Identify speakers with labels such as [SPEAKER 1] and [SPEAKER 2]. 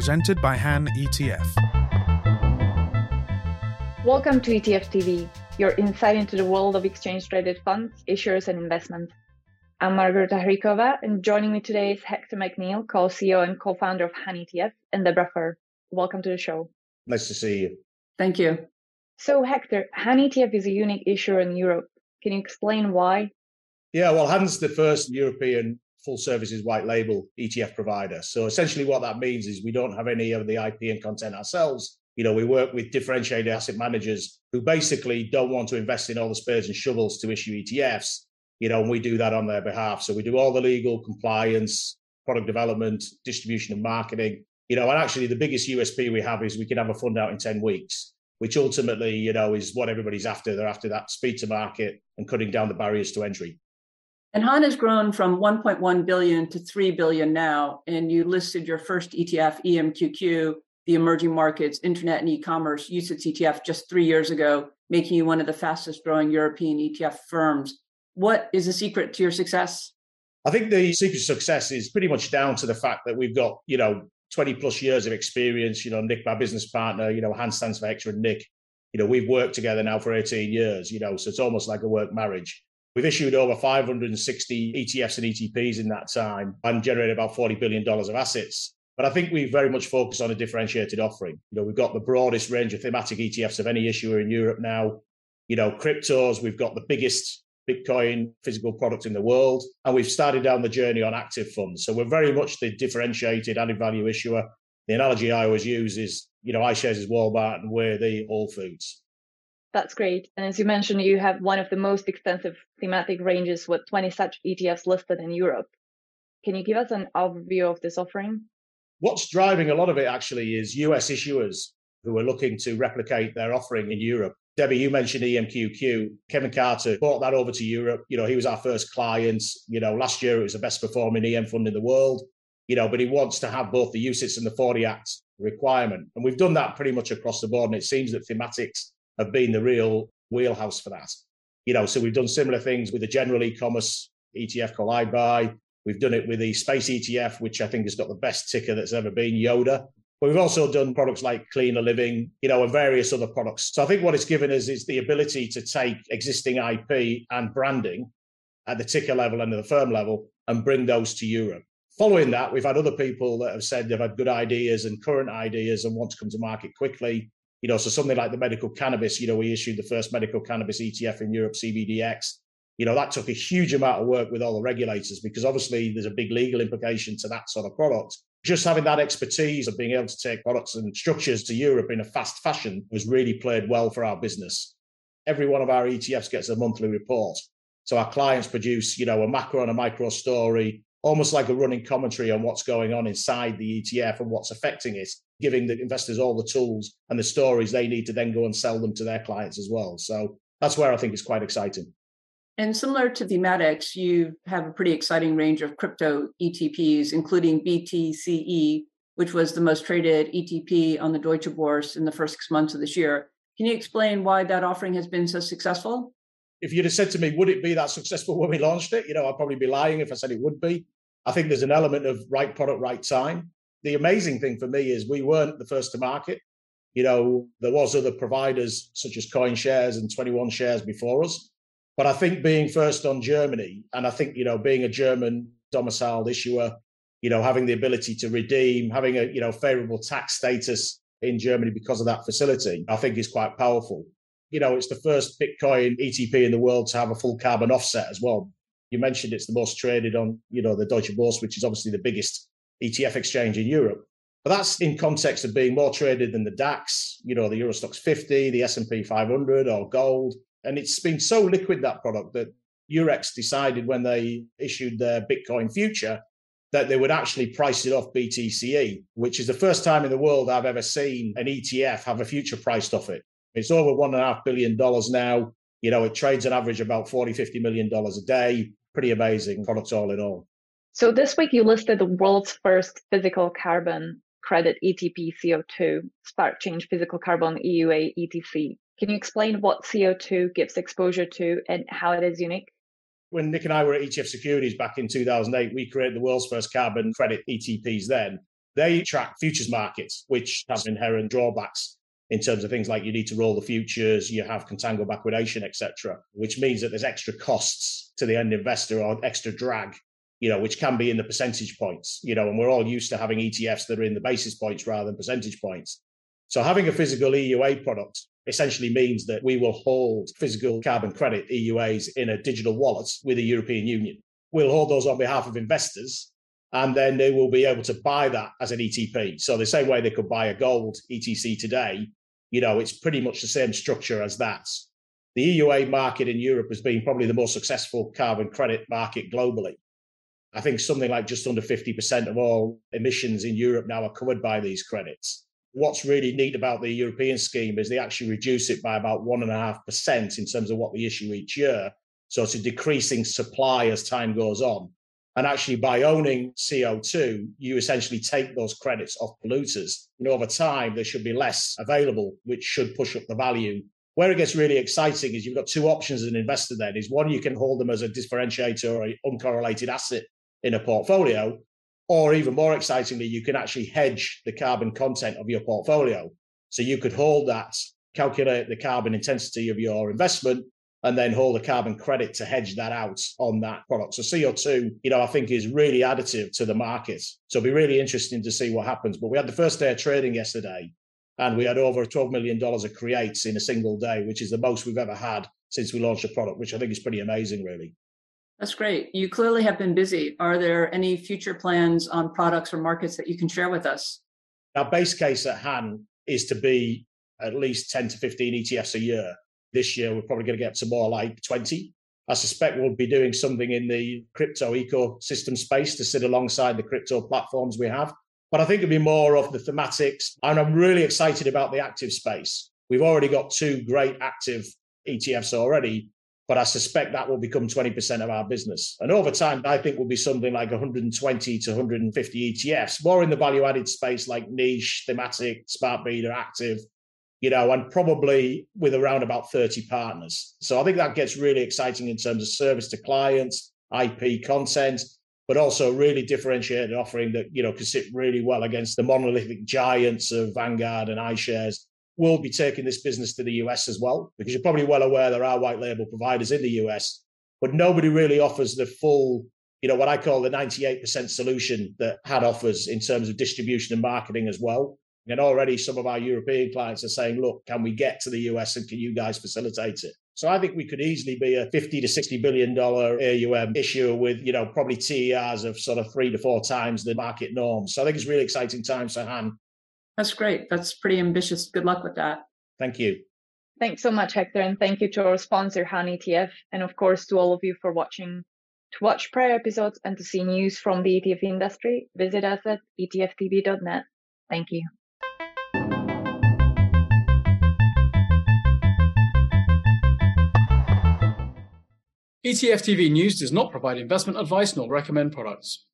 [SPEAKER 1] presented by Han ETF.
[SPEAKER 2] Welcome to ETF TV, your insight into the world of exchange traded funds, issuers, and investments. I'm Margareta Hricova, and joining me today is Hector McNeil, co CEO and co founder of Han ETF, and Deborah Fuhr. Welcome to the show.
[SPEAKER 3] Nice to see you.
[SPEAKER 4] Thank you.
[SPEAKER 2] So, Hector, Han ETF is a unique issuer in Europe. Can you explain why?
[SPEAKER 3] Yeah, well, Han's the first European full services white label ETF provider. So essentially, what that means is we don't have any of the IP and content ourselves. You know, we work with differentiated asset managers who basically don't want to invest in all the spades and shovels to issue ETFs. You know, and we do that on their behalf. So we do all the legal compliance, product development, distribution, and marketing. You know, and actually, the biggest USP we have is we can have a fund out in 10 weeks which ultimately, you know, is what everybody's after. They're after that speed to market and cutting down the barriers to entry.
[SPEAKER 4] And Han has grown from 1.1 billion to 3 billion now. And you listed your first ETF, EMQQ, the emerging markets, internet and e-commerce UCITS ETF just three years ago, making you one of the fastest growing European ETF firms. What is the secret to your success?
[SPEAKER 3] I think the secret to success is pretty much down to the fact that we've got, you know, 20 plus years of experience. You know, Nick, my business partner, you know, Han stands for Hector and Nick. You know, we've worked together now for 18 years, you know, so it's almost like a work marriage. We've issued over 560 ETFs and ETPs in that time and generated about $40 billion of assets. But I think we very much focus on a differentiated offering. You know, we've got the broadest range of thematic ETFs of any issuer in Europe now. You know, cryptos, we've got the biggest Bitcoin physical product in the world. And we've started down the journey on active funds. So we're very much the differentiated added value issuer. The analogy I always use is, you know, iShares is Walmart and we're the Whole Foods.
[SPEAKER 2] That's great. And as you mentioned, you have one of the most extensive thematic ranges with 20 such ETFs listed in Europe. Can you give us an overview of this offering?
[SPEAKER 3] What's driving a lot of it actually is US issuers who are looking to replicate their offering in Europe. Debbie, you mentioned EMQQ. Kevin Carter brought that over to Europe. You know, he was our first client. You know, last year it was the best performing EM fund in the world. You know, but he wants to have both the UCITS and the 40 Act requirement. And we've done that pretty much across the board. And it seems that thematics have been the real wheelhouse for that. You know, so we've done similar things with the general e-commerce ETF called iBuy. We've done it with the space ETF, which I think has got the best ticker that's ever been, Yoda. But we've also done products like Cleaner Living, you know, and various other products. So I think what it's given us is the ability to take existing IP and branding at the ticker level and at the firm level and bring those to Europe. Following that, we've had other people that have said they've had good ideas and current ideas and want to come to market quickly. You know, so something like the medical cannabis, you know, we issued the first medical cannabis ETF in Europe, CBDX. You know, that took a huge amount of work with all the regulators because obviously there's a big legal implication to that sort of product just having that expertise of being able to take products and structures to Europe in a fast fashion was really played well for our business. Every one of our ETFs gets a monthly report. So our clients produce, you know, a macro and a micro story, almost like a running commentary on what's going on inside the ETF and what's affecting it, giving the investors all the tools and the stories they need to then go and sell them to their clients as well. So that's where I think it's quite exciting.
[SPEAKER 4] And similar to thematics, you have a pretty exciting range of crypto ETPs, including BTCE, which was the most traded ETP on the Deutsche Börse in the first six months of this year. Can you explain why that offering has been so successful?
[SPEAKER 3] If you'd have said to me, would it be that successful when we launched it? You know, I'd probably be lying if I said it would be. I think there's an element of right product, right time. The amazing thing for me is we weren't the first to market. You know, there was other providers such as CoinShares and 21 Shares before us but I think being first on Germany, and I think, you know, being a German domiciled issuer, you know, having the ability to redeem, having a, you know, favorable tax status in Germany because of that facility, I think is quite powerful. You know, it's the first Bitcoin ETP in the world to have a full carbon offset as well. You mentioned it's the most traded on, you know, the Deutsche Börse, which is obviously the biggest ETF exchange in Europe. But that's in context of being more traded than the DAX, you know, the Euro Stoxx 50, the S&P 500 or gold. And it's been so liquid, that product, that Eurex decided when they issued their Bitcoin future that they would actually price it off BTCE, which is the first time in the world I've ever seen an ETF have a future priced off it. It's over one and a half billion dollars now. You know, it trades on average about 40, 50 million dollars a day. Pretty amazing products all in all.
[SPEAKER 2] So this week you listed the world's first physical carbon credit ETP CO2, Spark Change Physical Carbon EUA ETC. Can you explain what CO2 gives exposure to and how it is unique?
[SPEAKER 3] When Nick and I were at ETF Securities back in 2008, we created the world's first carbon credit ETPs then. They track futures markets, which have inherent drawbacks in terms of things like you need to roll the futures, you have contango backwardation, etc., which means that there's extra costs to the end investor or extra drag, you know, which can be in the percentage points, you know, and we're all used to having ETFs that are in the basis points rather than percentage points. So having a physical EUA product essentially means that we will hold physical carbon credit EUAs in a digital wallet with the European Union. We'll hold those on behalf of investors and then they will be able to buy that as an ETP. So the same way they could buy a gold ETC today, you know, it's pretty much the same structure as that. The EUA market in Europe has been probably the most successful carbon credit market globally. I think something like just under 50% of all emissions in Europe now are covered by these credits. What's really neat about the European scheme is they actually reduce it by about 1.5% in terms of what we issue each year. So it's a decreasing supply as time goes on. And actually, by owning CO2, you essentially take those credits off polluters. And over time, there should be less available, which should push up the value. Where it gets really exciting is you've got two options as an investor then is one, you can hold them as a differentiator or an uncorrelated asset in a portfolio. Or even more excitingly, you can actually hedge the carbon content of your portfolio. So you could hold that, calculate the carbon intensity of your investment, and then hold a carbon credit to hedge that out on that product. So CO2, you know, I think is really additive to the market. So it'll be really interesting to see what happens. But we had the first day of trading yesterday, and we had over $12 million of creates in a single day, which is the most we've ever had since we launched the product, which I think is pretty amazing, really.
[SPEAKER 4] That's great. You clearly have been busy. Are there any future plans on products or markets that you can share with us?
[SPEAKER 3] Our base case at hand is to be at least 10 to 15 ETFs a year. This year, we're probably going to get to more like 20. I suspect we'll be doing something in the crypto ecosystem space to sit alongside the crypto platforms we have. But I think it'll be more of the thematics. And I'm really excited about the active space. We've already got two great active ETFs already, but I suspect that will become 20% of our business. And over time, I think will be something like 120 to 150 ETFs, more in the value added space like niche, thematic, smart beta, active, you know, and probably with around about 30 partners. So I think that gets really exciting in terms of service to clients, IP content, but also really differentiated offering that, you know, can sit really well against the monolithic giants of Vanguard and iShares. We'll be taking this business to the US as well, because you're probably well aware there are white label providers in the US, but nobody really offers the full, you know, what I call the 98% solution that Han offers in terms of distribution and marketing as well. And already some of our European clients are saying, look, can we get to the US and can you guys facilitate it? So I think we could easily be a 50 to 60 billion dollar AUM issuer with, you know, probably TERs of sort of three to four times the market norm. So I think it's really exciting times for Han.
[SPEAKER 4] That's great. That's pretty ambitious. Good luck with that.
[SPEAKER 3] Thank you.
[SPEAKER 2] Thanks so much, Hector. And thank you to our sponsor, Han ETF. And of course, to all of you for watching. To watch prior episodes and to see news from the ETF industry, visit us at etftv.net. Thank you.
[SPEAKER 5] ETF TV News does not provide investment advice nor recommend products.